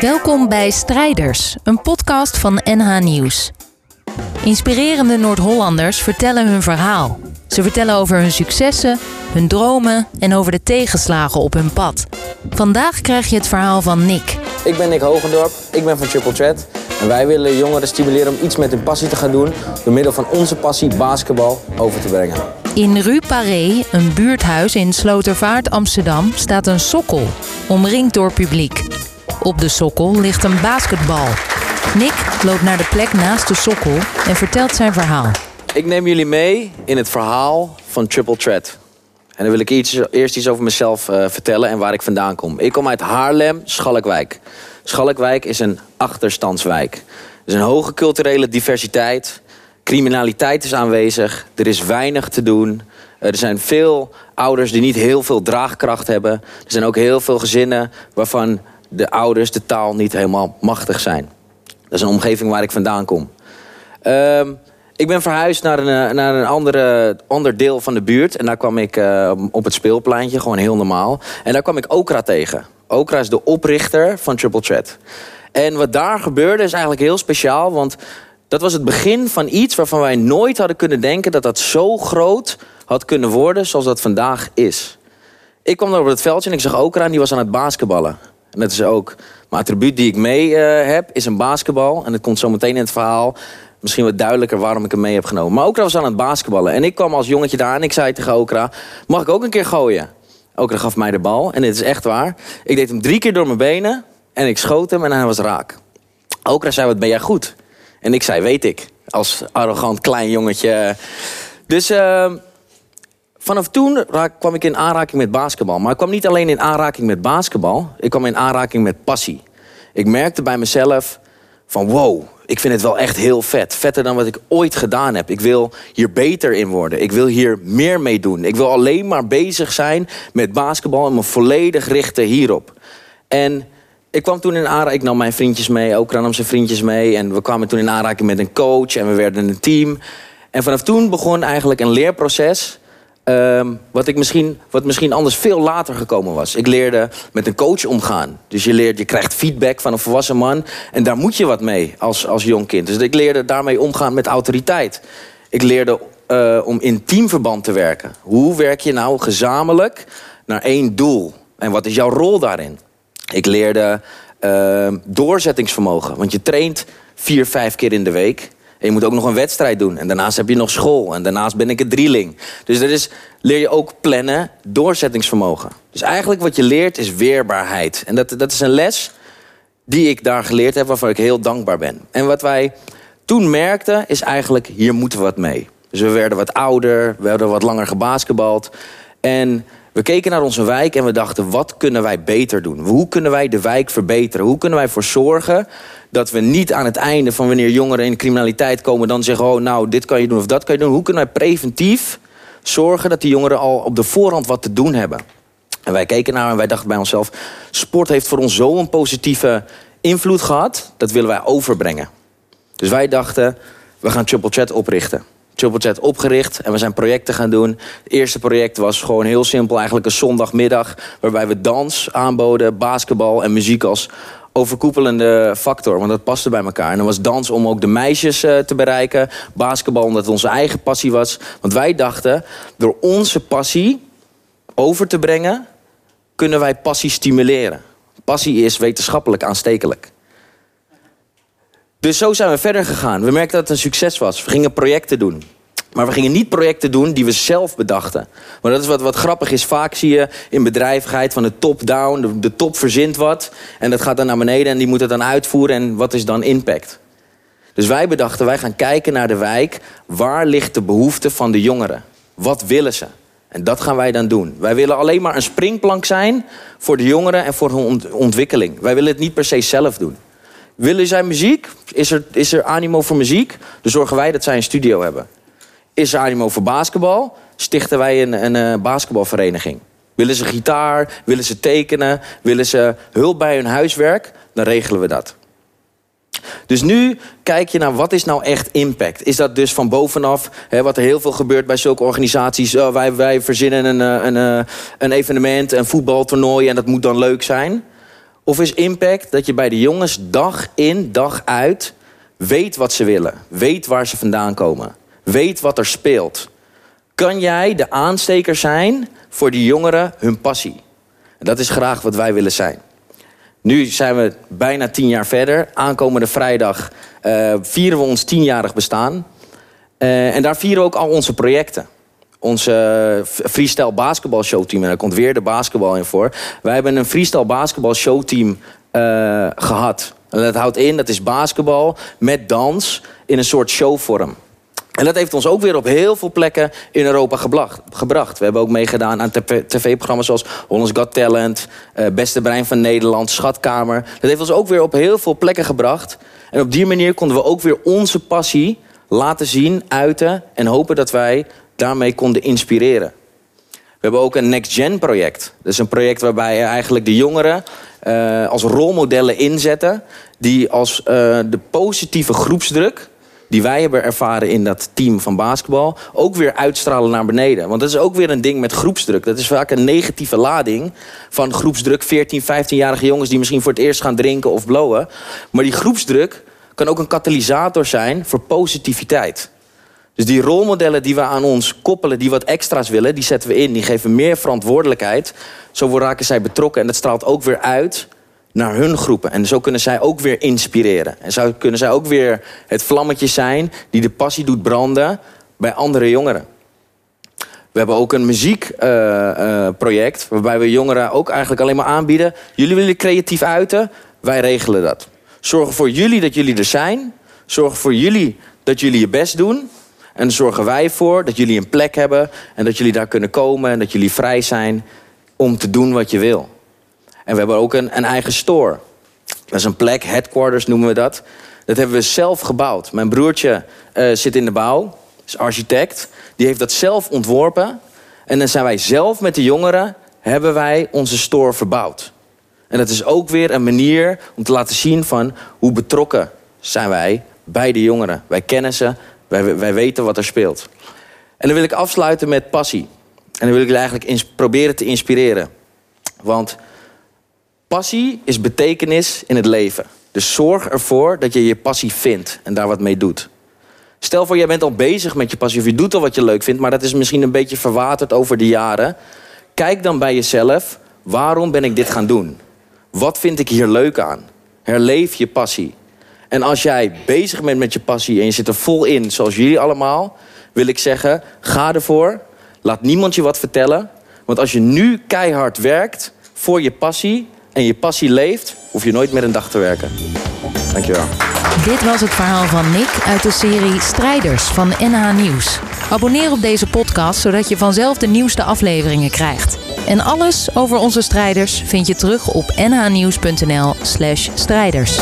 Welkom bij Strijders, een podcast van NH Nieuws. Inspirerende Noord-Hollanders vertellen hun verhaal. Ze vertellen over hun successen, hun dromen en over de tegenslagen op hun pad. Vandaag krijg je het verhaal van Nick. Ik ben Nick Hogendorp, ik ben van Triple Threat. En wij willen jongeren stimuleren om iets met hun passie te gaan doen... door middel van onze passie basketbal over te brengen. In Rue Paré, een buurthuis in Slotervaart, Amsterdam, staat een sokkel, omringd door publiek. Op de sokkel ligt een basketbal. Nick loopt naar de plek naast de sokkel en vertelt zijn verhaal. Ik neem jullie mee in het verhaal van Triple Threat. En dan wil ik iets, eerst iets over mezelf uh, vertellen en waar ik vandaan kom. Ik kom uit Haarlem, Schalkwijk. Schalkwijk is een achterstandswijk. Er is een hoge culturele diversiteit. Criminaliteit is aanwezig. Er is weinig te doen. Er zijn veel ouders die niet heel veel draagkracht hebben. Er zijn ook heel veel gezinnen waarvan de ouders de taal niet helemaal machtig zijn. Dat is een omgeving waar ik vandaan kom. Uh, ik ben verhuisd naar een, naar een andere, ander deel van de buurt. En daar kwam ik uh, op het speelpleintje, gewoon heel normaal. En daar kwam ik Okra tegen. Okra is de oprichter van Triple Threat. En wat daar gebeurde is eigenlijk heel speciaal. Want dat was het begin van iets waarvan wij nooit hadden kunnen denken... dat dat zo groot had kunnen worden zoals dat vandaag is. Ik kwam daar op het veldje en ik zag Okra en die was aan het basketballen. Dat is ook mijn attribuut die ik mee uh, heb, is een basketbal. En het komt zo meteen in het verhaal misschien wat duidelijker waarom ik hem mee heb genomen. Maar Okra was aan het basketballen. En ik kwam als jongetje daar en ik zei tegen Okra... mag ik ook een keer gooien? Okra gaf mij de bal. En dit is echt waar. Ik deed hem drie keer door mijn benen. En ik schoot hem en hij was raak. Okra zei, wat ben jij goed? En ik zei, weet ik. Als arrogant klein jongetje. Dus... Uh, vanaf toen kwam ik in aanraking met basketbal. Maar ik kwam niet alleen in aanraking met basketbal. Ik kwam in aanraking met passie. Ik merkte bij mezelf van wow, ik vind het wel echt heel vet. Vetter dan wat ik ooit gedaan heb. Ik wil hier beter in worden. Ik wil hier meer mee doen. Ik wil alleen maar bezig zijn met basketbal en me volledig richten hierop. En ik kwam toen in aanraking, ik nam mijn vriendjes mee, ook nam vriendjes mee. En we kwamen toen in aanraking met een coach en we werden een team. En vanaf toen begon eigenlijk een leerproces Um, wat, ik misschien, wat misschien anders veel later gekomen was. Ik leerde met een coach omgaan. Dus je, leert, je krijgt feedback van een volwassen man. En daar moet je wat mee als, als jong kind. Dus ik leerde daarmee omgaan met autoriteit. Ik leerde uh, om in teamverband te werken. Hoe werk je nou gezamenlijk naar één doel? En wat is jouw rol daarin? Ik leerde uh, doorzettingsvermogen. Want je traint vier, vijf keer in de week. En je moet ook nog een wedstrijd doen. En daarnaast heb je nog school. En daarnaast ben ik een drieling. Dus dat is, leer je ook plannen, doorzettingsvermogen. Dus eigenlijk wat je leert is weerbaarheid. En dat, dat is een les die ik daar geleerd heb, waarvan ik heel dankbaar ben. En wat wij toen merkten, is eigenlijk, hier moeten we wat mee. Dus we werden wat ouder, we hadden wat langer gebasketbald. En we keken naar onze wijk en we dachten, wat kunnen wij beter doen? Hoe kunnen wij de wijk verbeteren? Hoe kunnen wij ervoor zorgen dat we niet aan het einde van wanneer jongeren in criminaliteit komen... dan zeggen, oh nou, dit kan je doen of dat kan je doen. Hoe kunnen wij preventief zorgen dat die jongeren al op de voorhand wat te doen hebben? En wij keken naar en wij dachten bij onszelf... sport heeft voor ons zo'n positieve invloed gehad... dat willen wij overbrengen. Dus wij dachten, we gaan Triple Chat oprichten. Triple opgericht en we zijn projecten gaan doen. Het eerste project was gewoon heel simpel, eigenlijk een zondagmiddag... waarbij we dans aanboden, basketbal en muziek als overkoepelende factor. Want dat paste bij elkaar. En dan was dans om ook de meisjes uh, te bereiken. Basketbal omdat het onze eigen passie was. Want wij dachten, door onze passie over te brengen... kunnen wij passie stimuleren. Passie is wetenschappelijk aanstekelijk. Dus zo zijn we verder gegaan. We merkten dat het een succes was. We gingen projecten doen. Maar we gingen niet projecten doen die we zelf bedachten. Maar dat is wat, wat grappig is. Vaak zie je in bedrijvigheid van de top-down. De, de, top verzint wat. En dat gaat dan naar beneden en die moet het dan uitvoeren. En wat is dan impact? Dus wij bedachten, wij gaan kijken naar de wijk. Waar ligt de behoefte van de jongeren? Wat willen ze? En dat gaan wij dan doen. Wij willen alleen maar een springplank zijn voor de jongeren en voor hun ontwikkeling. Wij willen het niet per se zelf doen. Willen zij muziek? Is er, is er animo voor muziek? Dan zorgen wij dat zij een studio hebben. Is er animo voor basketbal? Stichten wij een, een, een eh, basketbalvereniging. Willen ze gitaar? Willen ze tekenen? Willen ze hulp bij hun huiswerk? Dan regelen we dat. Dus nu kijk je naar wat is nou echt impact. Is dat dus van bovenaf, hè, wat er heel veel gebeurt bij zulke organisaties. Oh, wij, wij verzinnen een, eh, een, eh, een evenement, een voetbaltoernooi en dat moet dan leuk zijn. Of is impact dat je bij de jongens dag in, dag uit weet wat ze willen, weet waar ze vandaan komen, weet wat er speelt? Kan jij de aansteker zijn voor die jongeren hun passie? Dat is graag wat wij willen zijn. Nu zijn we bijna tien jaar verder. Aankomende vrijdag uh, vieren we ons tienjarig bestaan. Uh, en daar vieren ook al onze projecten. Onze freestyle basketbal showteam. En daar komt weer de basketbal in voor. Wij hebben een freestyle basketbal showteam uh, gehad. En dat houdt in, dat is basketbal met dans in een soort showvorm. En dat heeft ons ook weer op heel veel plekken in Europa gebracht. We hebben ook meegedaan aan tv-programma's zoals Hollands Got Talent... Uh, Beste Brein van Nederland, Schatkamer. Dat heeft ons ook weer op heel veel plekken gebracht. En op die manier konden we ook weer onze passie laten zien, uiten... en hopen dat wij daarmee konden inspireren. We hebben ook een Next Gen project. Dat is een project waarbij eigenlijk de jongeren uh, als rolmodellen inzetten... die als uh, de positieve groepsdruk die wij hebben ervaren in dat team van basketbal... ook weer uitstralen naar beneden. Want dat is ook weer een ding met groepsdruk. Dat is vaak een negatieve lading van groepsdruk. 14, 15-jarige jongens die misschien voor het eerst gaan drinken of blowen. Maar die groepsdruk kan ook een katalysator zijn voor positiviteit. Dus die rolmodellen die we aan ons koppelen, die wat extra's willen... die zetten we in, die geven meer verantwoordelijkheid. Zo raken zij betrokken en dat straalt ook weer uit naar hun groepen. En zo kunnen zij ook weer inspireren. En zo kunnen zij ook weer het vlammetje zijn die de passie doet branden bij andere jongeren. We hebben ook een muziekproject uh, uh, waarbij we jongeren ook eigenlijk alleen maar aanbieden. Jullie willen creatief uiten, wij regelen dat. Zorgen voor jullie dat jullie er zijn. Zorgen voor jullie dat jullie je best doen. En zorgen wij voor dat jullie een plek hebben en dat jullie daar kunnen komen en dat jullie vrij zijn om te doen wat je wil. En we hebben ook een, een eigen store. Dat is een plek, headquarters noemen we dat. Dat hebben we zelf gebouwd. Mijn broertje uh, zit in de bouw, is architect. Die heeft dat zelf ontworpen. En dan zijn wij zelf met de jongeren, hebben wij onze store verbouwd. En dat is ook weer een manier om te laten zien van hoe betrokken zijn wij bij de jongeren. Wij kennen ze, wij, weten wat er speelt. En dan wil ik afsluiten met passie. En dan wil ik jullie eigenlijk proberen te inspireren. Want Passie is betekenis in het leven. Dus zorg ervoor dat je je passie vindt en daar wat mee doet. Stel voor, jij bent al bezig met je passie of je doet al wat je leuk vindt, maar dat is misschien een beetje verwaterd over de jaren. Kijk dan bij jezelf, waarom ben ik dit gaan doen? Wat vind ik hier leuk aan? Herleef je passie. En als jij bezig bent met je passie en je zit er vol in, zoals jullie allemaal, wil ik zeggen, ga ervoor. Laat niemand je wat vertellen. Want als je nu keihard werkt voor je passie, en je passie leeft, hoef je nooit meer een dag te werken. Dankjewel. Dit was het verhaal van Nick uit de serie Strijders van NH Nieuws. Abonneer op deze podcast zodat je vanzelf de nieuwste afleveringen krijgt. En alles over onze strijders vind je terug op nhnieuws.nl/strijders.